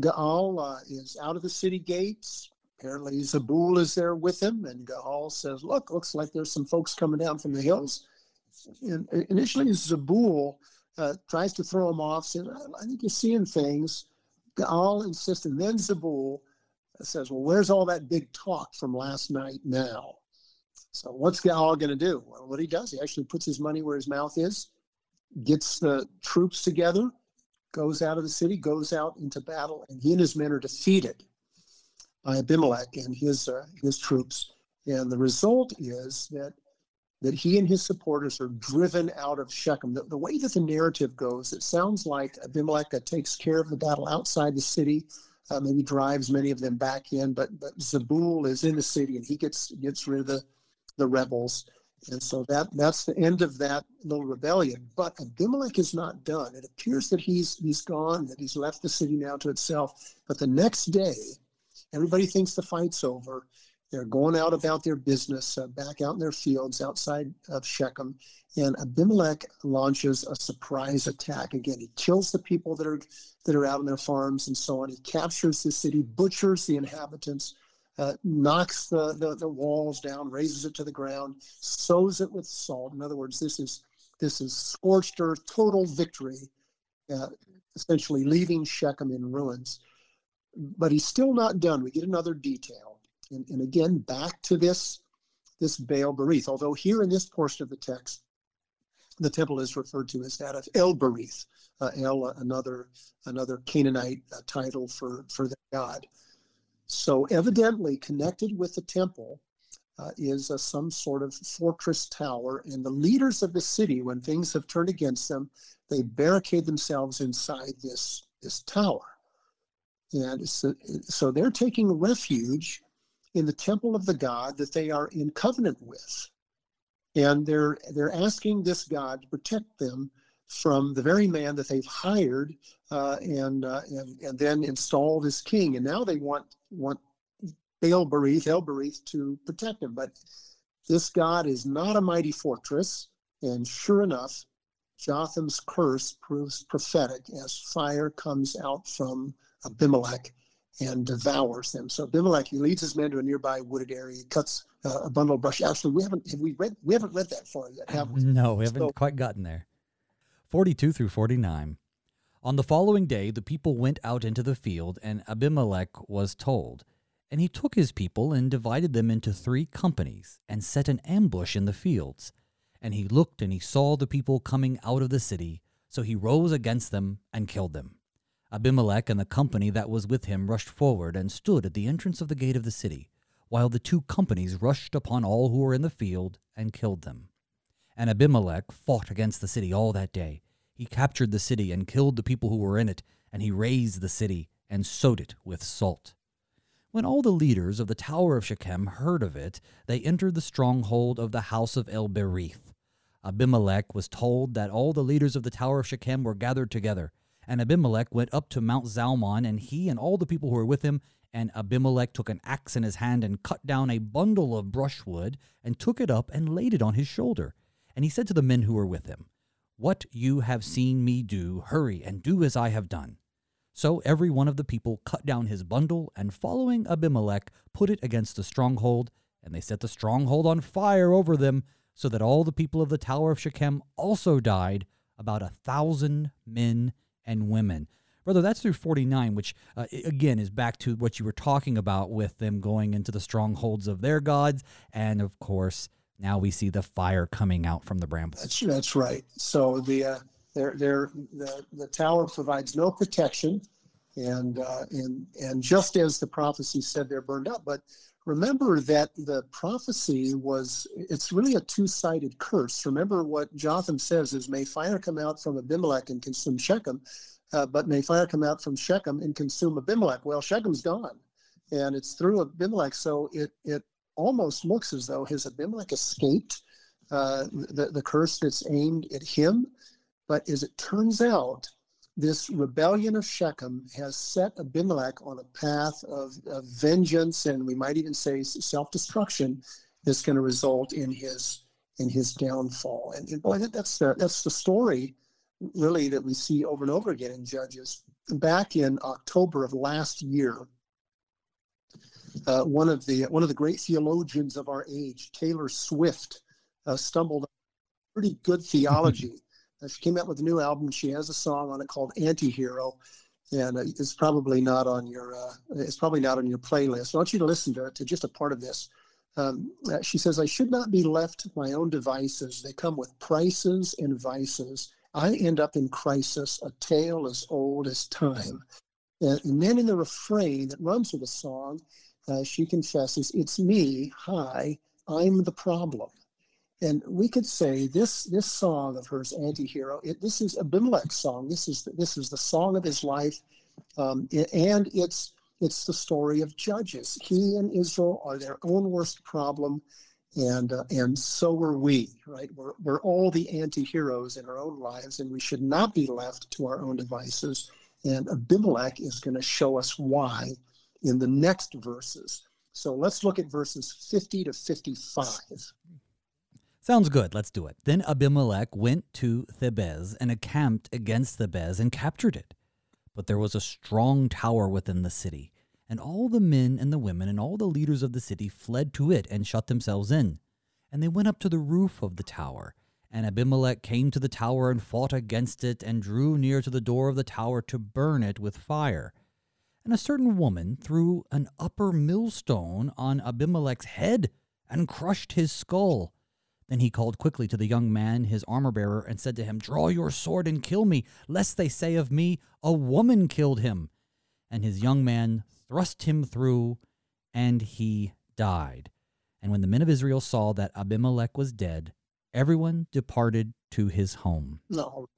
Gaal uh, is out of the city gates. Apparently, Zebul is there with him, and Gaal says, "Look, looks like there's some folks coming down from the hills." And initially, Zebul uh, tries to throw him off, says, I think you're seeing things. Gaal insists, and then Zebul says, Well, where's all that big talk from last night now? So what's Gaal going to do? Well, what he does, he actually puts his money where his mouth is, gets the troops together, goes out of the city, goes out into battle, and he and his men are defeated by Abimelech and his uh, his troops. And the result is that that he and his supporters are driven out of Shechem. The, the way that the narrative goes, it sounds like Abimelech takes care of the battle outside the city, uh, maybe drives many of them back in, but but Zebul is in the city and he gets gets rid of the, the rebels. And so that that's the end of that little rebellion. But Abimelech is not done. It appears that he's he's gone, that he's left the city now to itself. But the next day, everybody thinks the fight's over. They're going out about their business, uh, back out in their fields outside of Shechem. And Abimelech launches a surprise attack. Again, he kills the people that are that are out on their farms and so on. He captures the city, butchers the inhabitants, uh, knocks the, the, the walls down, razes it to the ground, sows it with salt. In other words, this is this is scorched earth, total victory, uh, essentially leaving Shechem in ruins. But he's still not done. We get another detail and, and again, back to this, this Baal Berith, although here in this portion of the text, the temple is referred to as that of El Berith, uh, El, another, another Canaanite uh, title for, for the god. So evidently connected with the temple uh, is uh, some sort of fortress tower, and the leaders of the city, when things have turned against them, they barricade themselves inside this, this tower. And so, so they're taking refuge in the temple of the God that they are in covenant with. And they're they're asking this God to protect them from the very man that they've hired uh, and, uh, and and then installed as king. And now they want want Baal Berith, El Berith to protect him. But this God is not a mighty fortress. And sure enough, Jotham's curse proves prophetic as fire comes out from Abimelech and devours them. So Abimelech he leads his men to a nearby wooded area, he cuts uh, a bundle of brush. Actually, we haven't have we read we haven't read that far yet, have we? No, we haven't so, quite gotten there. Forty-two through forty-nine. On the following day, the people went out into the field, and Abimelech was told. And he took his people and divided them into three companies, and set an ambush in the fields. And he looked and he saw the people coming out of the city, so he rose against them and killed them. Abimelech and the company that was with him rushed forward and stood at the entrance of the gate of the city, while the two companies rushed upon all who were in the field and killed them. And Abimelech fought against the city all that day. He captured the city and killed the people who were in it, and he razed the city and sowed it with salt. When all the leaders of the Tower of Shechem heard of it, they entered the stronghold of the house of El Berith. Abimelech was told that all the leaders of the Tower of Shechem were gathered together, and Abimelech went up to Mount Zalmon, and he and all the people who were with him. And Abimelech took an axe in his hand and cut down a bundle of brushwood, and took it up and laid it on his shoulder. And he said to the men who were with him, What you have seen me do, hurry and do as I have done. So every one of the people cut down his bundle, and following Abimelech, put it against the stronghold, and they set the stronghold on fire over them, so that all the people of the Tower of Shechem also died, about a thousand men and women. Brother, that's through 49, which uh, again is back to what you were talking about with them going into the strongholds of their gods. And of course, now we see the fire coming out from the brambles. That's, that's right. So the uh, they're, they're, the, the tower provides no protection. And, uh, and, and just as the prophecy said, they're burned up. But remember that the prophecy was, it's really a two sided curse. Remember what Jotham says is, May fire come out from Abimelech and consume Shechem, uh, but may fire come out from Shechem and consume Abimelech. Well, Shechem's gone, and it's through Abimelech. So it, it almost looks as though his Abimelech escaped uh, the, the curse that's aimed at him. But as it turns out, this rebellion of Shechem has set Abimelech on a path of, of vengeance, and we might even say self-destruction, that's going to result in his in his downfall. And, and boy, that, that's the that's the story, really, that we see over and over again in Judges. Back in October of last year, uh, one of the one of the great theologians of our age, Taylor Swift, uh, stumbled on pretty good theology she came out with a new album. She has a song on it called "Anti-Hero," and uh, it's probably not on your uh, it's probably not on your playlist. I want you to listen to it to just a part of this. Um, uh, she says, "I should not be left to my own devices. They come with prices and vices. I end up in crisis, a tale as old as time." and then in the refrain that runs with the song, uh, she confesses, "It's me. Hi, I'm the problem." And we could say this this song of hers, "Anti-Hero," it, this is Abimelech's song. This is this is the song of his life, um, and it's it's the story of judges. He and Israel are their own worst problem, and uh, and so are we. Right? We're we're all the anti-heroes in our own lives, and we should not be left to our own devices. And Abimelech is going to show us why in the next verses. So let's look at verses 50 to 55. Sounds good. Let's do it. Then Abimelech went to Thebez and encamped against Thebez and captured it. But there was a strong tower within the city, and all the men and the women and all the leaders of the city fled to it and shut themselves in. And they went up to the roof of the tower. And Abimelech came to the tower and fought against it and drew near to the door of the tower to burn it with fire. And a certain woman threw an upper millstone on Abimelech's head and crushed his skull. Then he called quickly to the young man, his armor bearer, and said to him, Draw your sword and kill me, lest they say of me, A woman killed him. And his young man thrust him through, and he died. And when the men of Israel saw that Abimelech was dead, everyone departed to his home. No.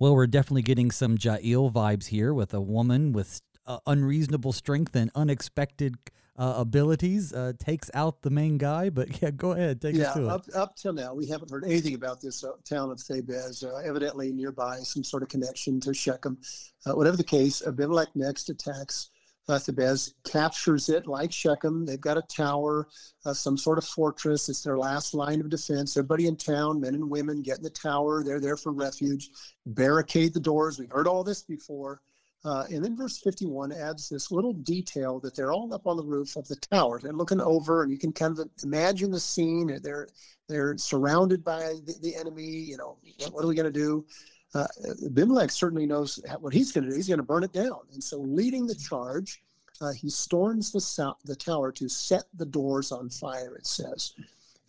Well, we're definitely getting some Jael vibes here with a woman with uh, unreasonable strength and unexpected uh, abilities uh, takes out the main guy. But yeah, go ahead, take yeah, us to up, it. up till now, we haven't heard anything about this uh, town of Thebez. Uh, evidently nearby, some sort of connection to Shechem. Uh, whatever the case, Abimelech next attacks uh, Thebez, captures it like Shechem. They've got a tower, some sort of fortress. It's their last line of defense. Everybody in town, men and women, get in the tower. They're there for refuge. Barricade the doors. We've heard all this before. Uh, and then verse 51 adds this little detail that they're all up on the roof of the tower. They're looking over, and you can kind of imagine the scene. They're they're surrounded by the, the enemy. You know, what are we going to do? Uh, Abimelech certainly knows what he's going to do. He's going to burn it down. And so, leading the charge, uh, he storms the, the tower to set the doors on fire, it says.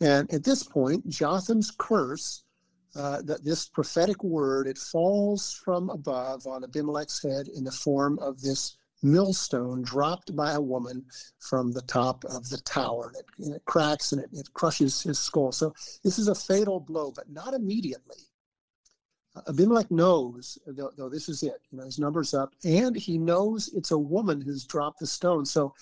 And at this point, Jotham's curse uh, that this prophetic word it falls from above on Abimelech's head in the form of this millstone dropped by a woman from the top of the tower. It, and it cracks and it, it crushes his skull. So this is a fatal blow, but not immediately. Uh, Abimelech knows, though, though, this is it, you know, his number's up, and he knows it's a woman who's dropped the stone. So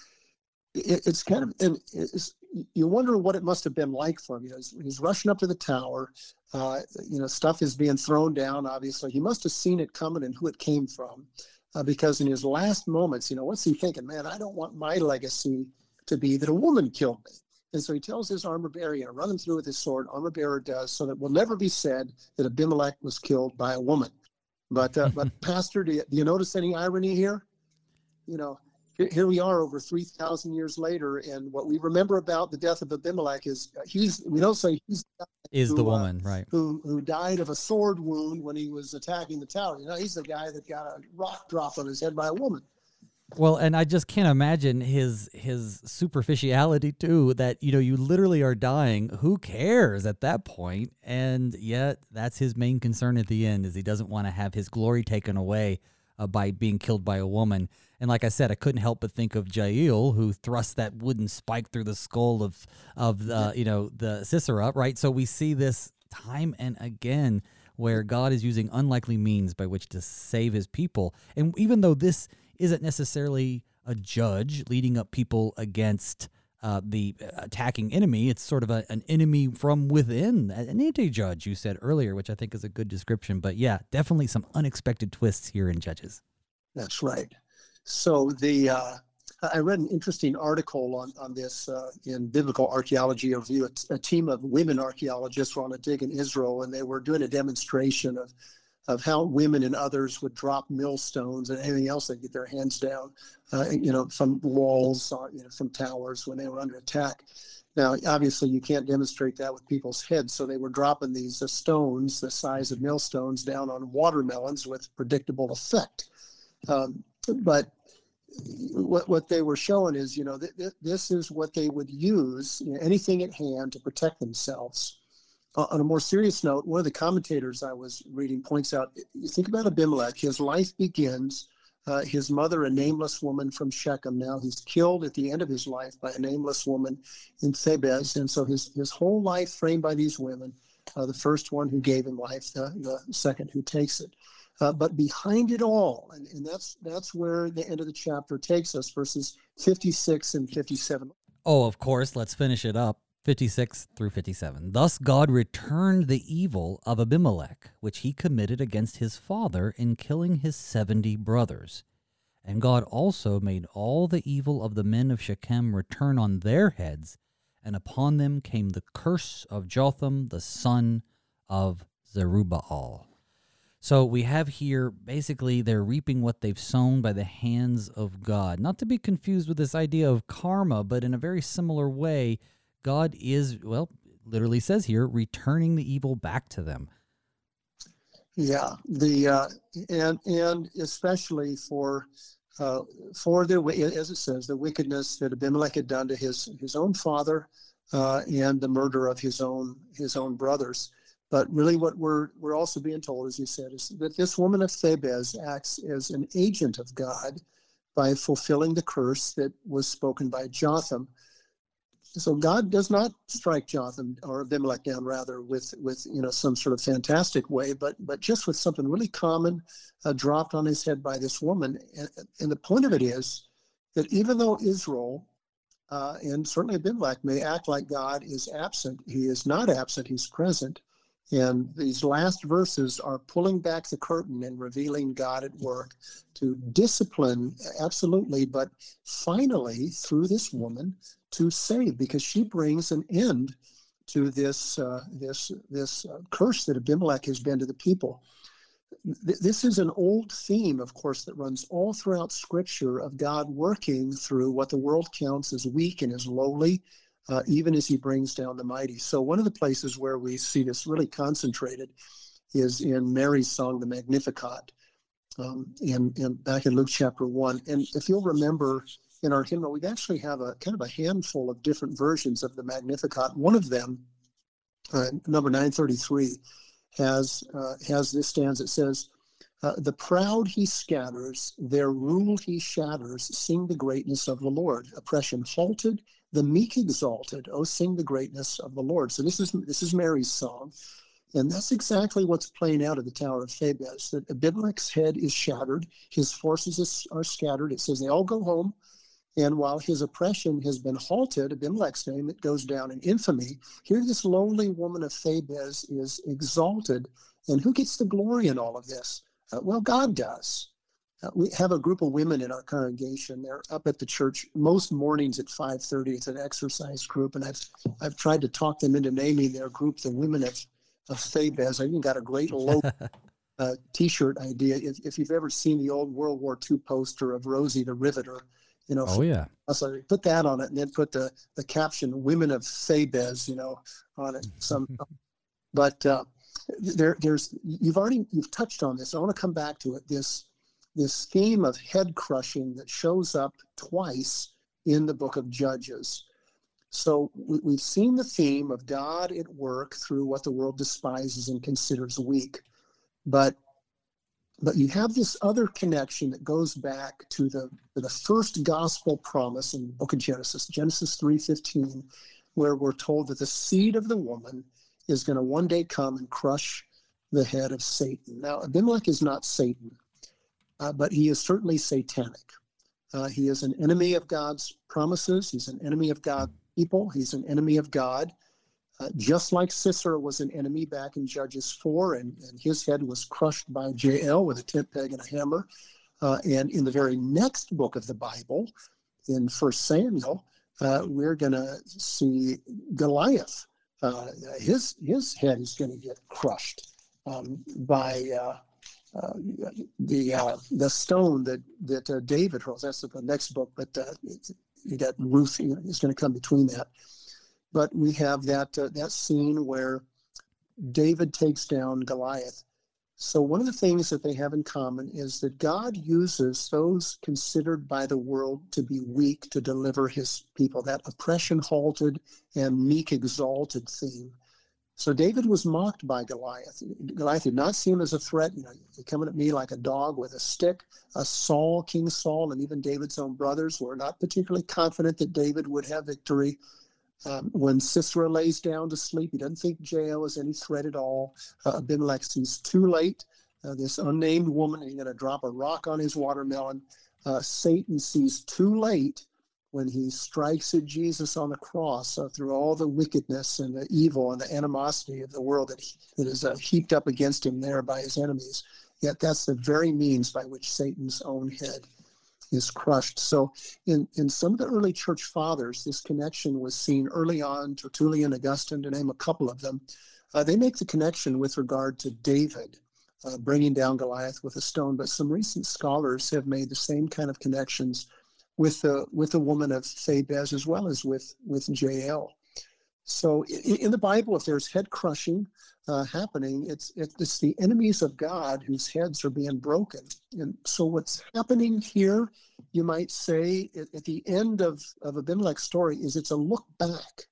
it, it's kind of, it's, you wonder what it must have been like for him. You know, he's, he's rushing up to the tower. Uh, you know, stuff is being thrown down. Obviously, he must have seen it coming and who it came from, uh, because in his last moments, you know, what's he thinking? Man, I don't want my legacy to be that a woman killed me. And so he tells his armor bearer, you know, run him through with his sword. Armor bearer does, so that will never be said that Abimelech was killed by a woman. But uh, but Pastor, do you, do you notice any irony here? You know, here, we are over three thousand years later, and what we remember about the death of Abimelech is uh, he's we don't say he's is who, the uh, woman uh, right who who died of a sword wound when he was attacking the tower. You know, he's the guy that got a rock dropped on his head by a woman. Well, and I just can't imagine his his superficiality too. That you know, you literally are dying. Who cares at that point? And yet, that's his main concern at the end is he doesn't want to have his glory taken away uh, by being killed by a woman. And like I said, I couldn't help but think of Jael, who thrust that wooden spike through the skull of of uh, you know the Sisera, right? So we see this time and again where God is using unlikely means by which to save His people. And even though this isn't necessarily a judge leading up people against uh, the attacking enemy. It's sort of a, an enemy from within, an anti-judge. You said earlier, which I think is a good description. But yeah, definitely some unexpected twists here in Judges. That's right. So the uh, I read an interesting article on on this uh, in Biblical Archaeology Review. A, a team of women archaeologists were on a dig in Israel, and they were doing a demonstration of of how women and others would drop millstones and anything else they'd get their hands down, uh, you know, from walls, or, you know, from towers when they were under attack. Now, obviously, you can't demonstrate that with people's heads, so they were dropping these uh, stones the size of millstones down on watermelons with predictable effect. Um, but what, what they were showing is, you know, th- th- this is what they would use, you know, anything at hand to protect themselves. Uh, on a more serious note, one of the commentators I was reading points out you think about Abimelech, his life begins. Uh, his mother, a nameless woman from Shechem. Now he's killed at the end of his life by a nameless woman in Thebez. And so his, his whole life framed by these women uh, the first one who gave him life, the, the second who takes it. Uh, but behind it all, and, and that's that's where the end of the chapter takes us, verses 56 and 57. Oh, of course. Let's finish it up. 56 through 57. Thus God returned the evil of Abimelech, which he committed against his father in killing his 70 brothers. And God also made all the evil of the men of Shechem return on their heads, and upon them came the curse of Jotham, the son of Jerubbaal. So we have here basically they're reaping what they've sown by the hands of God. Not to be confused with this idea of karma, but in a very similar way God is, well, literally says here, returning the evil back to them. Yeah, the uh, and and especially for uh, for the as it says the wickedness that Abimelech had done to his his own father uh, and the murder of his own his own brothers. But really, what we're we're also being told, as you said, is that this woman of Thebez acts as an agent of God by fulfilling the curse that was spoken by Jotham so God does not strike Jotham or Abimelech down rather with with you know some sort of fantastic way, but but just with something really common uh, dropped on his head by this woman. And, and, the point of it is that even though Israel uh, and certainly Abimelech may act like God is absent, he is not absent; he's present. And these last verses are pulling back the curtain and revealing God at work to discipline, absolutely, but finally, through this woman, to save, because she brings an end to this uh, this this uh, curse that Abimelech has been to the people. Th- this is an old theme, of course, that runs all throughout Scripture of God working through what the world counts as weak and as lowly uh, even as he brings down the mighty. So, one of the places where we see this really concentrated is in Mary's song, the Magnificat, um, in, in, back in Luke chapter 1. And if you'll remember, in our hymnal, we actually have a kind of a handful of different versions of the Magnificat. One of them, uh, number 933, has uh, has this stanza. It says, uh, "The proud he scatters, their rule he shatters. Sing the greatness of the Lord. Oppression halted, the meek exalted, oh sing the greatness of the Lord. So this is this is Mary's song. And that's exactly what's playing out at the Tower of Thebez, that Abimelech's head is shattered, his forces are scattered. It says they all go home. And while his oppression has been halted, Abimelech's name, it goes down in infamy. Here, this lonely woman of Thebez is exalted. And who gets the glory in all of this? Uh, well, God does. Uh, we have a group of women in our congregation. They're up at the church most mornings at 5:30. It's an exercise group, and I've I've tried to talk them into naming their group the Women of of Thebez. I even got a great logo uh, T-shirt idea. If, if you've ever seen the old World War II poster of Rosie the Riveter, you know, oh yeah, so put that on it, and then put the the caption "Women of Thebez," you know, on it. Some, but uh, there, there's you've already you've touched on this. I want to come back to it. This this theme of head crushing that shows up twice in the book of Judges. So we, have seen the theme of God at work through what the world despises and considers weak, but but you have this other connection that goes back to the to the first gospel promise in the book of Genesis, Genesis three fifteen, where we're told that the seed of the woman is going to one day come and crush the head of Satan. Now Abimelech is not Satan, uh, but he is certainly satanic. Uh, he is an enemy of God's promises. He's an enemy of God's people. He's an enemy of God. Uh, just like Sisera was an enemy back in Judges 4, and, and his head was crushed by Jael with a tent peg and a hammer. Uh, and in the very next book of the Bible, in First Samuel, uh, we're going to see Goliath. Uh, his his head is going to get crushed um, by uh, uh, the the stone that that David hurls. That's the next book, but you got Ruth is going to come between that. But we have that uh, that scene where David takes down Goliath. So one of the things that they have in common is that God uses those considered by the world to be weak to deliver his people. That oppression halted and meek exalted theme. So David was mocked by Goliath. Goliath did not see him as a threat. You know, coming at me like a dog with a stick. A Saul, King Saul, and even David's own brothers were not particularly confident that David would have victory. Um, when Sisera lays down to sleep, he doesn't think Jael is any threat at all. Uh, Abimelech sees too late uh, this unnamed woman, he's going to drop a rock on his watermelon. Uh, Satan sees too late when he strikes at Jesus on the cross uh, through all the wickedness and the evil and the animosity of the world that, he, that is uh, heaped up against him there by his enemies. Yet that's the very means by which Satan's own head is crushed. So, in, in some of the early church fathers, this connection was seen early on. Tertullian, Augustine, to name a couple of them, uh, they make the connection with regard to David. Uh, bringing down Goliath with a stone, but some recent scholars have made the same kind of connections with the with the woman of Thebez as well as with with Jael. So in, in the Bible, if there's head crushing uh, happening, it's it's the enemies of God whose heads are being broken. And so what's happening here, you might say, at, at the end of of Abimelech's story, is it's a look back.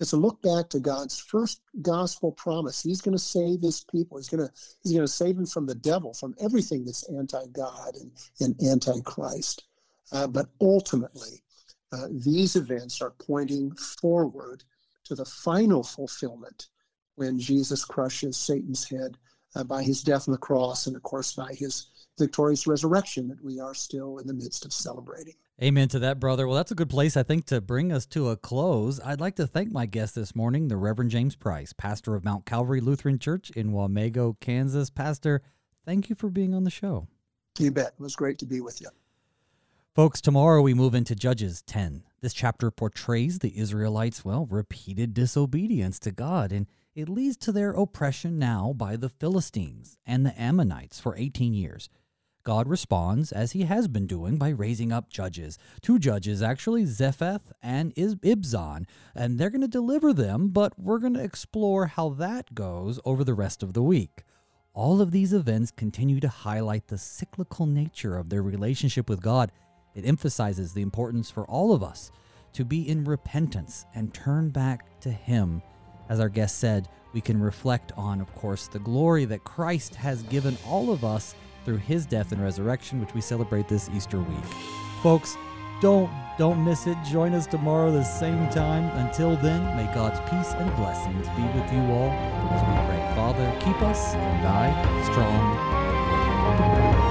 It's a look back to God's first gospel promise. He's going to save his people. He's going to he's going to save them from the devil, from everything that's anti-God and, and anti-Christ. Uh, but ultimately, uh, these events are pointing forward to the final fulfillment when Jesus crushes Satan's head uh, by his death on the cross and, of course, by his victorious resurrection that we are still in the midst of celebrating. Amen to that, brother. Well, that's a good place, I think, to bring us to a close. I'd like to thank my guest this morning, the Reverend James Price, pastor of Mount Calvary Lutheran Church in Wamego, Kansas. Pastor, thank you for being on the show. You bet. It was great to be with you. Folks, tomorrow we move into Judges 10. This chapter portrays the Israelites' well, repeated disobedience to God, and it leads to their oppression now by the Philistines and the Ammonites for 18 years. God responds, as he has been doing, by raising up judges. Two judges, actually, Jephthah and Ibzan, and they're going to deliver them, but we're going to explore how that goes over the rest of the week. All of these events continue to highlight the cyclical nature of their relationship with God it emphasizes the importance for all of us to be in repentance and turn back to Him. As our guest said, we can reflect on, of course, the glory that Christ has given all of us through His death and resurrection, which we celebrate this Easter week. Folks, don't don't miss it. Join us tomorrow the same time. Until then, may God's peace and blessings be with you all as we pray. Father, keep us and thy strong